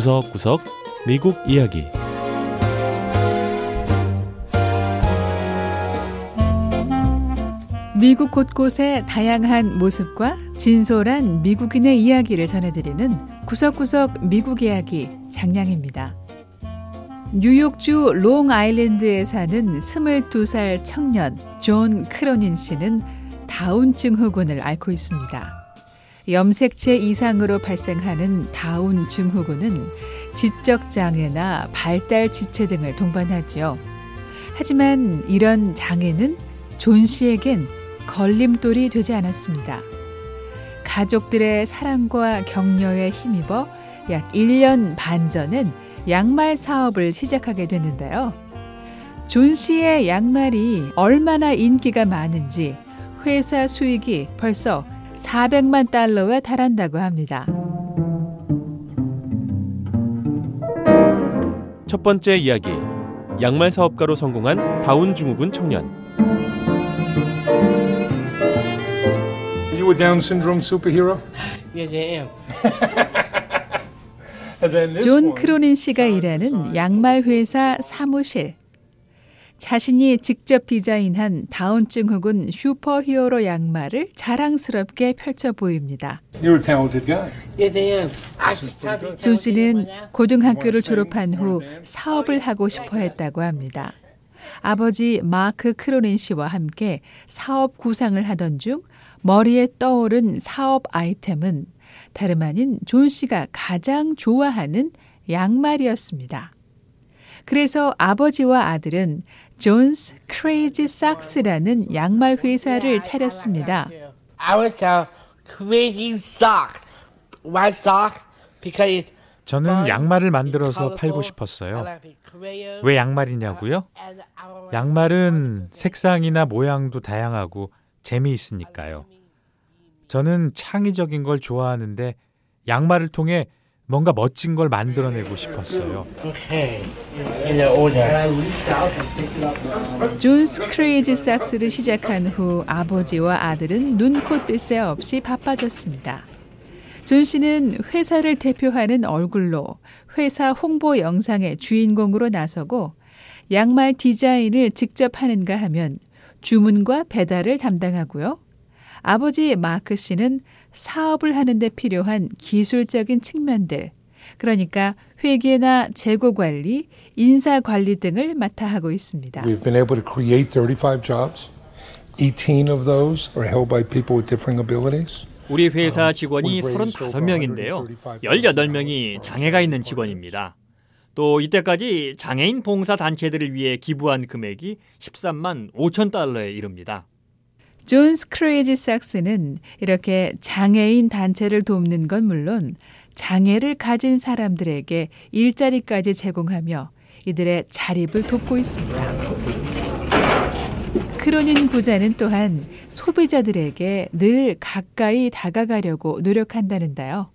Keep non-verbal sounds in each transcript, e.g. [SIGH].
구석구석 미국 이야기 미국 곳곳의 다양한 모습과 진솔한 미국인의 이야기를 전해드리는 구석구석 미국 이야기 장량입니다. 뉴욕주 롱아일랜드에 사는 22살 청년 존 크로닌 씨는 다운 증후군을 앓고 있습니다. 염색체 이상으로 발생하는 다운 증후군은 지적 장애나 발달 지체 등을 동반하죠. 하지만 이런 장애는 존 씨에겐 걸림돌이 되지 않았습니다. 가족들의 사랑과 격려에 힘입어 약 1년 반 전엔 양말 사업을 시작하게 됐는데요. 존 씨의 양말이 얼마나 인기가 많은지 회사 수익이 벌써 400만 달러에 달한다고 합니다. 첫 번째 이야기 양말 사업가로 성공한 다운 증후군 청년 You a Down syndrome superhero? Yes, I am. [LAUGHS] 존 크로닌 씨가 일하는 양말 회사 사무실. 자신이 직접 디자인한 다운증후군 슈퍼히어로 양말을 자랑스럽게 펼쳐 보입니다. You're a talented guy. Yes, I am. I should probably 존 씨는. 고등학교를 졸업한 후 사업을 하고 싶어 했다고 합니다. 아버지 마크 크로닌 씨와 함께 사업 구상을 하던 중 머리에 떠오른 사업 아이템은 다름 아닌 존 씨가 가장 좋아하는 양말이었습니다. 그래서 아버지와 아들은 존스 크레이지 삭스라는 양말 회사를 차렸습니다. I would sell crazy socks. Why socks? Because it's 저는 양말을 만들어서 팔고 싶었어요. 왜 양말이냐고요? 양말은 색상이나 모양도 다양하고 재미있으니까요. 저는 창의적인 걸 좋아하는데 양말을 통해 뭔가 멋진 걸 만들어내고 싶었어요. Okay. In the order. 존스 크레이지 삭스를 시작한 후 아버지와 아들은 눈코 뜰 새 없이 바빠졌습니다. 존 씨는 회사를 대표하는 얼굴로 회사 홍보 영상의 주인공으로 나서고 양말 디자인을 직접 하는가 하면 주문과 배달을 담당하고요. 아버지 마크 씨는 사업을 하는데 필요한 기술적인 측면들, 그러니까 회계나 재고 관리, 인사 관리 등을 맡아 하고 있습니다. We've been able to create 35 jobs. 18 of those are held by people with differing abilities. 우리 회사 직원이 raised over 35명인데요. 135,000 18명이 장애가 있는 직원입니다. 또 이때까지 장애인 봉사 단체들을 위해 기부한 금액이 13만 5천 달러에 이릅니다. 존스 크레이지 삭스는 이렇게 장애인 단체를 돕는 건 물론 장애를 가진 사람들에게 일자리까지 제공하며 이들의 자립을 돕고 있습니다. 크로닌 부자는 또한 소비자들에게 늘 가까이 다가가려고 노력한다는데요.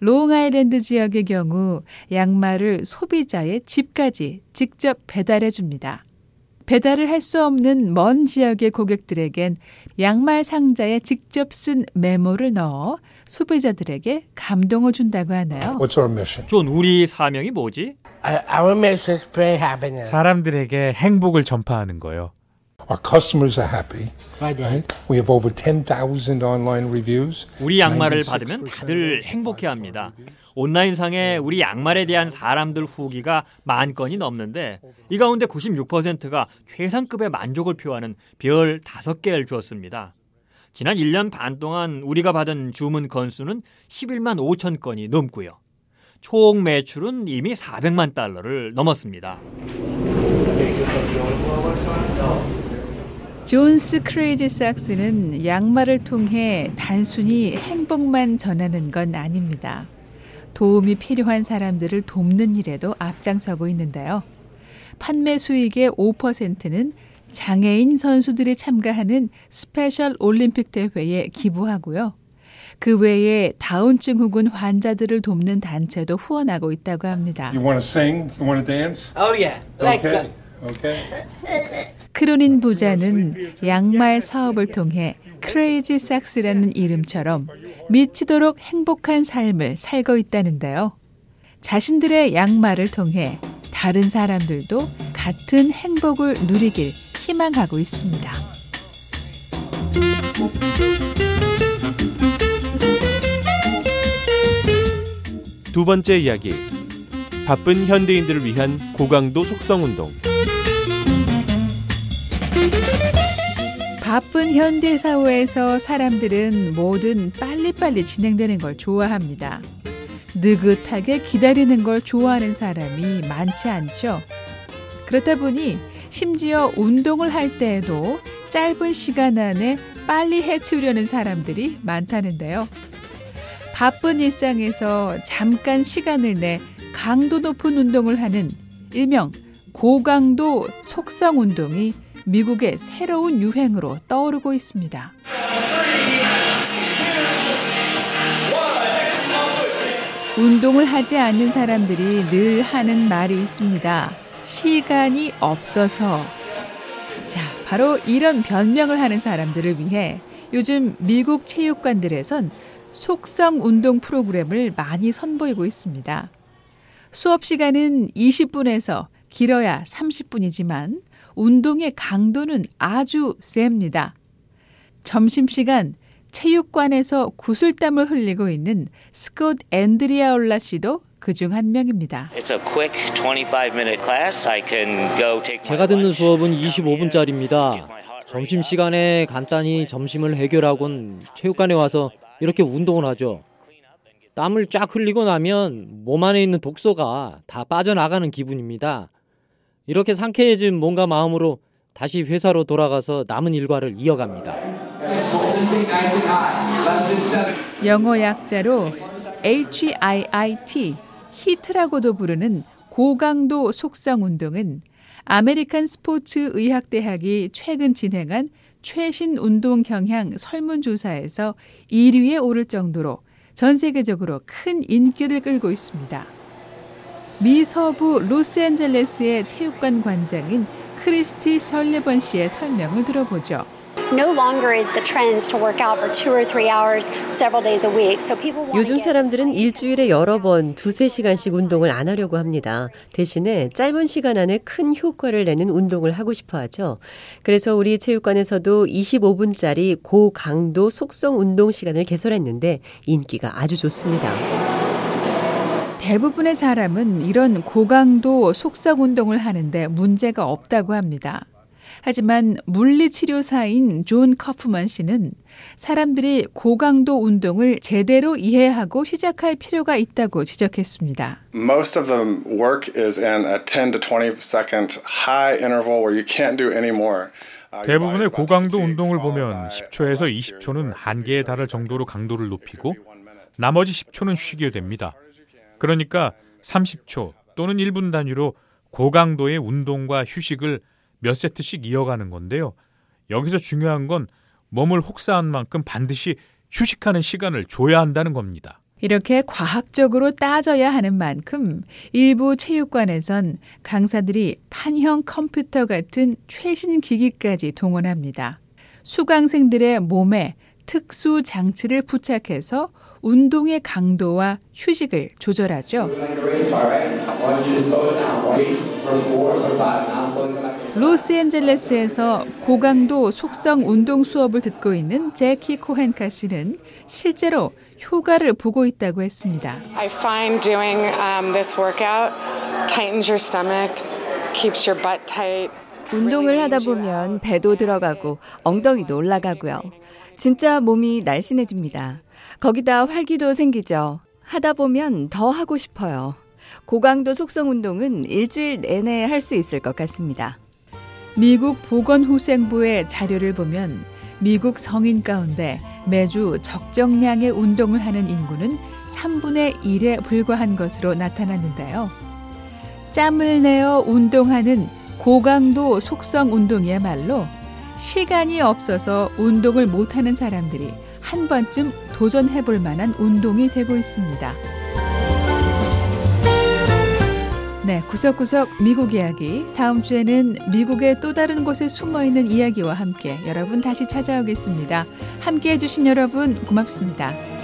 롱아일랜드 지역의 경우 양말을 소비자의 집까지 직접 배달해 줍니다. 배달을 할 수 없는 먼 지역의 고객들에겐 양말 상자에 직접 쓴 메모를 넣어 소비자들에게 감동을 준다고 하네요. What's our mission? 존, 우리 사명이 뭐지? Uh, our mission is spread happiness. 사람들에게 행복을 전파하는 거요. Our customers are happy. Right? We have over 10,000 online reviews. 우리 양말을 96% 받으면 다들 행복해합니다. 온라인상에 우리 양말에 대한 사람들 후기가 만 건이 넘는데 이 가운데 96%가 최상급의 만족을 표하는 별 5개를 주었습니다. 지난 1년 반 동안 우리가 받은 주문 건수는 11만 5천 건이 넘고요. 총 매출은 이미 400만 달러를 넘었습니다. 존스 크레이지 삭스는 양말을 통해 단순히 행복만 전하는 건 아닙니다. 도움이 필요한 사람들을 돕는 일에도 앞장서고 있는데요. 판매 수익의 5%는 장애인 선수들이 참가하는 스페셜 올림픽 대회에 기부하고요. 그 외에 다운증후군 환자들을 돕는 단체도 후원하고 있다고 합니다. You want to sing? You want to dance? Oh yeah. Like Okay. Okay. 크로닌 부자는 양말 사업을 통해 크레이지 삭스라는 이름처럼 미치도록 행복한 삶을 살고 있다는데요. 자신들의 양말을 통해 다른 사람들도 같은 행복을 누리길 희망하고 있습니다. 두 번째 이야기. 바쁜 현대인들을 위한 고강도 속성 운동. 바쁜 현대 사회에서 사람들은 뭐든 빨리빨리 진행되는 걸 좋아합니다. 느긋하게 기다리는 걸 좋아하는 사람이 많지 않죠. 그렇다 보니 심지어 운동을 할 때에도 짧은 시간 안에 빨리 해치우려는 사람들이 많다는데요. 바쁜 일상에서 잠깐 시간을 내 강도 높은 운동을 하는 일명 고강도 속성 운동이 미국의 새로운 유행으로 떠오르고 있습니다. 운동을 하지 않는 사람들이 늘 하는 말이 있습니다. 시간이 없어서. 자, 바로 이런 변명을 하는 사람들을 위해 요즘 미국 체육관들에선 속성 운동 프로그램을 많이 선보이고 있습니다. 수업 시간은 20분에서 길어야 30분이지만 운동의 강도는 아주 셉니다. 점심시간 체육관에서 구슬땀을 흘리고 있는 스콧 앤드리아 올라 씨도 그중 한 명입니다. 제가 듣는 수업은 25분짜리입니다. 점심 시간에 간단히 점심을 해결하곤 체육관에 와서 이렇게 운동을 하죠. 땀을 쫙 흘리고 나면 몸 안에 있는 독소가 다 빠져나가는 기분입니다. 이렇게 상쾌해진 몸과 마음으로 다시 회사로 돌아가서 남은 일과를 이어갑니다. 영어 약자로 HIIT, 히트라고도 부르는 고강도 속성 운동은 아메리칸 스포츠 의학대학이 최근 진행한 최신 운동 경향 설문조사에서 1위에 오를 정도로 전 세계적으로 큰 인기를 끌고 있습니다. 미 서부 로스앤젤레스의 체육관 관장인 크리스티 설레번 씨의 설명을 들어보죠. No longer is the trend to work out for two or three hours several days a week. So people want 요즘 사람들은 일주일에 여러 번 두세 시간씩 운동을 안 하려고 합니다. 대신에 짧은 시간 안에 큰 효과를 내는 운동을 하고 싶어 하죠. 그래서 우리 체육관에서도 25분짜리 고강도 속성 운동 시간을 개설했는데 인기가 아주 좋습니다. 대부분의 사람은 이런 고강도 속성 운동을 하는데 문제가 없다고 합니다. 하지만 물리치료사인 존 커프만 씨는 사람들이 고강도 운동을 제대로 이해하고 시작할 필요가 있다고 지적했습니다. Most of the work is in a 10 to 20 second high interval where you can't do any more. 대부분의 고강도 운동을 보면 10초에서 20초는 한계에 달할 정도로 강도를 높이고 나머지 10초는 쉬게 됩니다. 그러니까 30초 또는 1분 단위로 고강도의 운동과 휴식을 몇 세트씩 이어가는 건데요. 여기서 중요한 건 몸을 혹사한 만큼 반드시 휴식하는 시간을 줘야 한다는 겁니다. 이렇게 과학적으로 따져야 하는 만큼 일부 체육관에선 강사들이 판형 컴퓨터 같은 최신 기기까지 동원합니다. 수강생들의 몸에 특수 장치를 부착해서 운동의 강도와 휴식을 조절하죠. 로스앤젤레스에서 고강도 속성 운동 수업을 듣고 있는 제키 코헨카 씨는 실제로 효과를 보고 있다고 했습니다. I find doing um, this workout tightens your stomach, keeps your butt tight. 운동을 하다 보면 배도 들어가고 엉덩이도 올라가고요. 진짜 몸이 날씬해집니다. 거기다 활기도 생기죠. 하다 보면 더 하고 싶어요. 고강도 속성 운동은 일주일 내내 할 수 있을 것 같습니다. 미국 보건후생부의 자료를 보면 미국 성인 가운데 매주 적정량의 운동을 하는 인구는 3분의 1에 불과한 것으로 나타났는데요. 짬을 내어 운동하는 고강도 속성 운동이야말로 시간이 없어서 운동을 못하는 사람들이 한 번쯤 도전해 볼 만한 운동이 되고 있습니다. 네, 구석구석 미국 이야기. 다음 주에는 미국의 또 다른 곳에 숨어 있는 이야기와 함께 여러분 다시 찾아오겠습니다. 함께 해주신 여러분 고맙습니다.